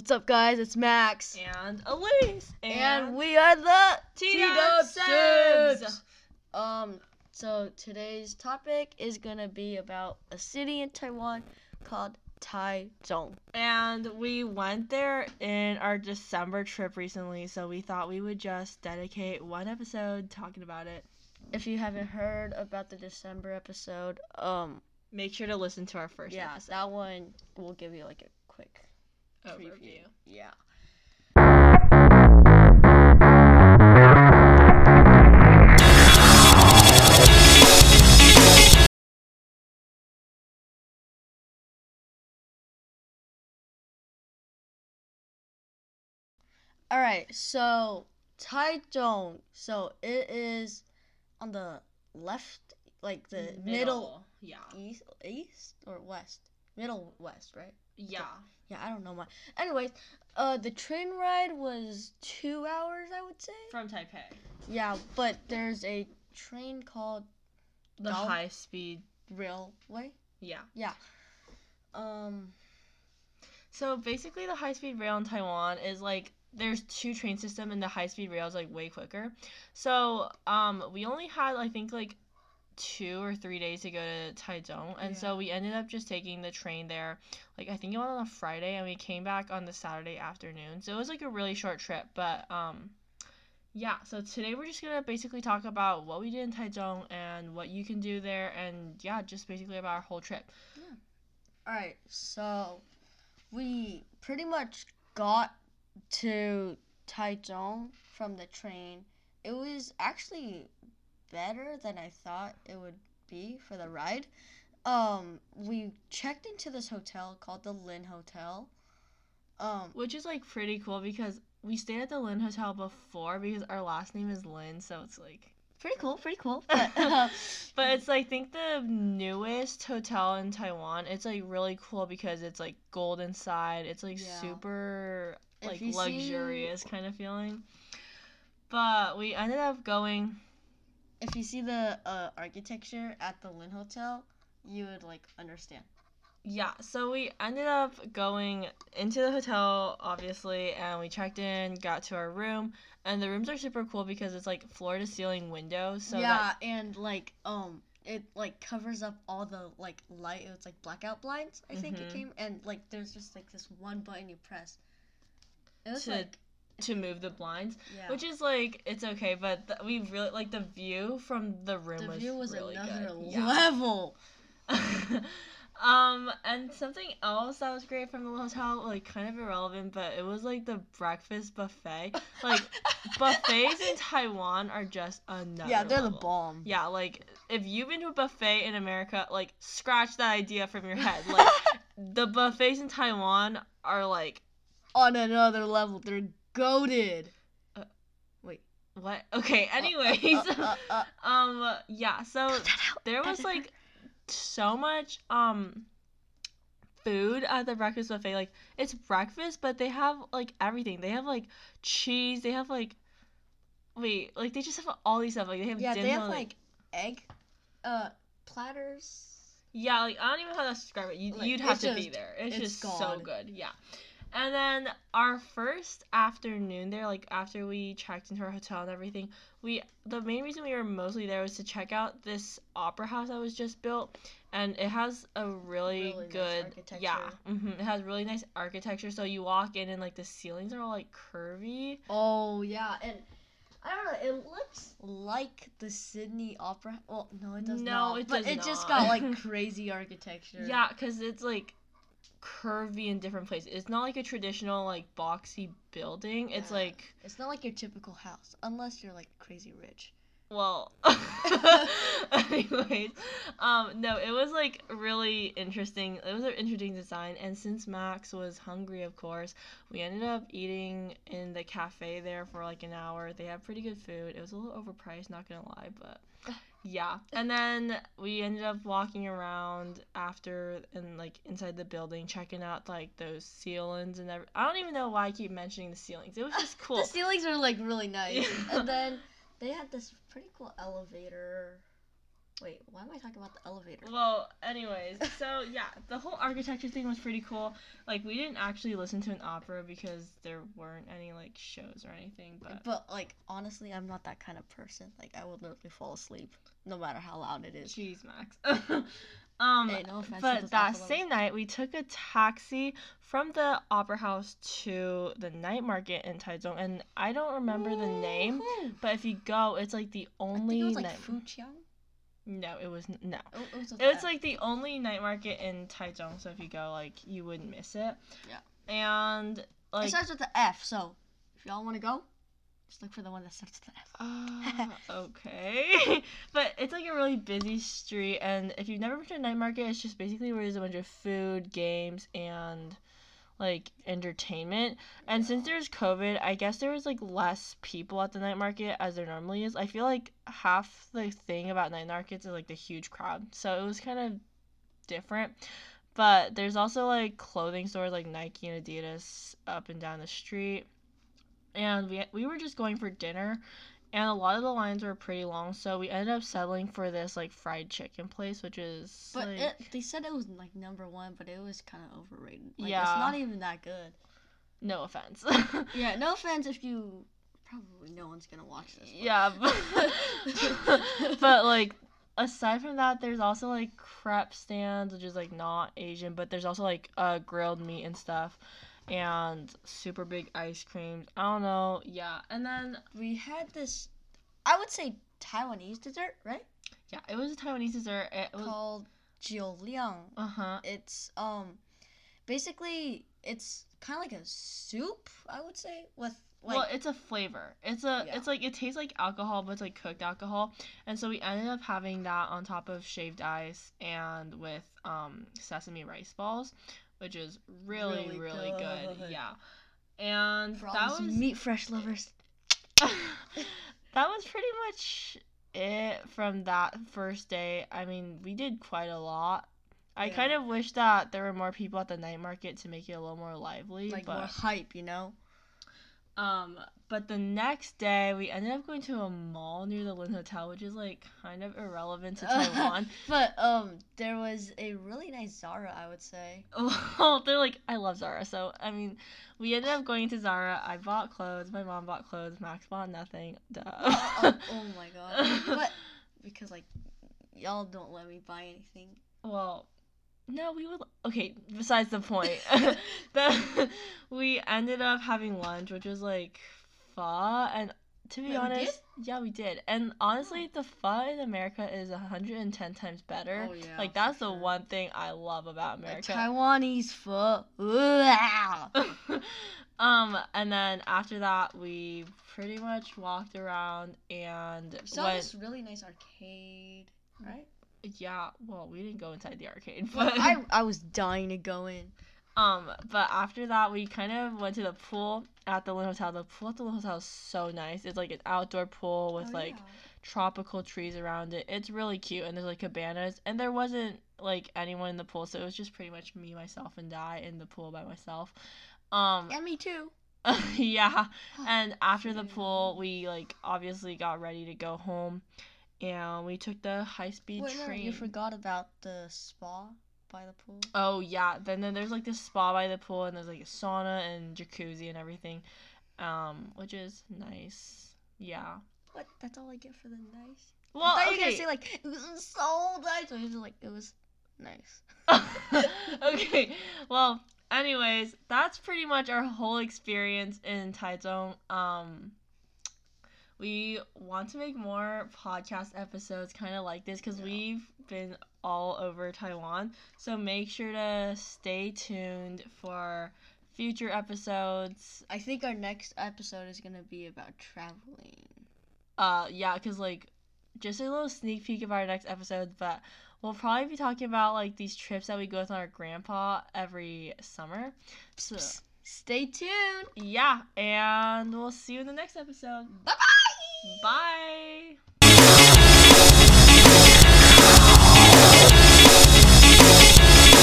What's up, guys? It's Max. and Elise. And we are the T-Dub T-Dub Um, so today's topic is gonna be about a city in Taiwan called Taichung. And we went there in our December trip recently, so we thought we would just dedicate one episode talking about it. If you haven't heard about the December episode, um, Make sure to listen to our first yeah, episode that one will give you like a quick overview. preview. Yeah. All right, so Taichung. So it is on the left, like the middle, Yeah. east, east or west, middle west, right? Yeah. Yeah, I don't know my. Anyways, uh, the train ride was two hours, I would say. From Taipei. Yeah, but there's a train called The Dal- high speed. Railway. Yeah. Yeah. Um, So basically, the high speed rail in Taiwan is like there's two train system, and the high speed rail is like way quicker. So um, we only had I think like two or three days to go to Taichung, and so we ended up just taking the train there. Like I think it went on a Friday, and we came back on the Saturday afternoon. So it was like a really short trip, but um. Yeah, so today we're just gonna basically talk about what we did in Taichung and what you can do there, and yeah, just basically about our whole trip. Yeah. all right, so we pretty much got to Taichung from the train. It was actually better than I thought it would be for the ride. Um, we checked into this hotel called the Lin Hotel. Um, Which is like pretty cool because we stayed at the Lin Hotel before because our last name is Lin, so it's like. pretty cool, pretty cool. But, uh, But it's like I think the newest hotel in Taiwan. It's like really cool because it's like gold inside. It's like Yeah. super like you see- luxurious kind of feeling. But we ended up going. If you see the uh, architecture at the Lin Hotel, you would like understand. Yeah, so we ended up going into the hotel, obviously, and we checked in, got to our room, and the rooms are super cool because it's like floor to ceiling windows. So yeah, that and like um, it like covers up all the like light. It's like blackout blinds. I think it Mhm. came, and like there's just like this one button you press. It was To- like to move the blinds, yeah. which is like it's okay, but th- we really like the view from the room the was view was really another good. Yeah. level. um, and something else that was great from the hotel, like kind of irrelevant, but it was like the breakfast buffet. Like buffets in Taiwan are just another. yeah, they're the bomb. Yeah, like if you've been to a buffet in America, like scratch that idea from your head. Like the buffets in Taiwan are like On another level, they're goaded. Wait, what? Okay, anyways. Uh, uh, uh, um yeah, so cut that out. there was like so much um food at the breakfast buffet. Like it's breakfast, but they have like everything. They have like cheese, they have like wait, like they just have all these stuff. Like they have Yeah, dim they have sum, like egg, uh, platters. Yeah, like I don't even know how to describe it. You, Like, you'd have it's to be there. It's, it's just so good. Yeah. And then our first afternoon there, like after we checked into our hotel and everything, we the main reason we were mostly there was to check out this opera house that was just built, and it has a really, Really nice good yeah, architecture. hmm it has really nice architecture. So you walk in and like the ceilings are all like curvy. Oh yeah, and I don't know. It looks like the Sydney Opera. Well, no, it does No, not. it but does it just got like crazy architecture. Yeah, cause it's like curvy in different places. It's not like a traditional like boxy building. It's Yeah. like It's not like your typical house, unless you're like crazy rich. well anyways um no it was like really interesting it was an interesting design and since max was hungry of course we ended up eating in the cafe there for like an hour they had pretty good food it was a little overpriced not gonna lie but yeah and then we ended up walking around after and like inside the building checking out like those ceilings and every- i don't even know why i keep mentioning the ceilings it was just cool The ceilings are like really nice, Yeah. and then they had this pretty cool elevator. Wait, why am I talking about the elevator? Well, anyways, so yeah, the whole architecture thing was pretty cool. Like we didn't actually listen to an opera because there weren't any like shows or anything, but But like honestly, I'm not that kind of person. Like I would literally fall asleep no matter how loud it is. jeez, Max. um Hey, no but that same night we took a taxi from the opera house to the night market in Taichung and I don't remember the name, but if you go, it's like the only I think it was like night. No, it was no. Oh, it was, It was like the only night market in Taichung, so if you go, like, you wouldn't miss it. Yeah. And it like, starts with the F. So if y'all want to go, just look for the one that starts with the F. uh, okay, but it's like a really busy street, and if you've never been to a night market, it's just basically where there's a bunch of food, games, and like entertainment. And since there's COVID, I guess there was like less people at the night market as there normally is. I feel like half the thing about night markets is like the huge crowd, so it was kind of different. But there's also like clothing stores like Nike and Adidas up and down the street. And we we were just going for dinner and a lot of the lines were pretty long, so we ended up settling for this like fried chicken place, which is But like, it, they said it was like number one, but it was kind of overrated. Like, Yeah. it's not even that good. no offense. Yeah, no offense if you probably no one's gonna watch this. but- yeah, but, but like aside from that, there's also like crap stands, which is like not Asian, but there's also like uh grilled meat and stuff, and super big ice creams. I don't know, yeah, and then we had this, I would say Taiwanese dessert, right? yeah, it was a Taiwanese dessert. It was Called jiuliang. uh huh. It's um, basically it's kind of like a soup, I would say, with like well, it's a flavor. It's a Yeah. it's like it tastes like alcohol, but it's like cooked alcohol. And so we ended up having that on top of shaved ice and with um sesame rice balls, which is really really, Really good. good. Yeah. And for that was meat fresh lovers. that was pretty much it from that first day. I mean, we did quite a lot. I Yeah. kind of wish that there were more people at the night market to make it a little more lively, Like but more hype, you know. Um, but the next day we ended up going to a mall near the Lin Hotel, which is like kind of irrelevant to Taiwan. But um, there was a really nice Zara, I would say. well, they're like, I love Zara, so I mean, we ended up going to Zara. I bought clothes. My mom bought clothes. Max bought nothing. Duh. oh, oh my god! But because like y'all don't let me buy anything. well, no, we would. Okay, besides the point, the we ended up having lunch, which was like pho, and to be Wait, we honest, yeah, we did. And honestly, the pho in America is 110 times better. Oh, yeah, like that's the one thing I love about The America. Taiwanese pho. Um, and then after that, we pretty much walked around and Saw went. this really nice arcade, right? Yeah, well, we didn't go inside the arcade, But I I was dying to go in. Um, but after that, we kind of went to the pool at the Lin Hotel. The pool at the Lin Hotel is so nice. It's like an outdoor pool with Oh, like yeah. tropical trees around it. It's really cute, and there's like cabanas, and there wasn't like anyone in the pool, so it was just pretty much me, myself, and I in the pool by myself. Um, Yeah, me too. yeah, and after the pool, we like obviously got ready to go home, and we took the high speed Wait, no, train. you forgot about the spa by the pool. Oh yeah, then then there's like this spa by the pool and there's like a sauna and jacuzzi and everything, um, which is nice. Yeah. What? That's all I get for the nice. Well, I thought you were gonna say like it was so nice. It was like it was nice. okay. Well, anyways, that's pretty much our whole experience in Taichung. Um, we want to make more podcast episodes kind of like this because Yeah. we've been all over Taiwan. So make sure to stay tuned for future episodes. I think our next episode is gonna be about traveling. Uh, yeah, because like just a little sneak peek of our next episode, but we'll probably be talking about like these trips that we go with our grandpa every summer. So Psst, Stay tuned. yeah, and we'll see you in the next episode. Bye bye. Bye.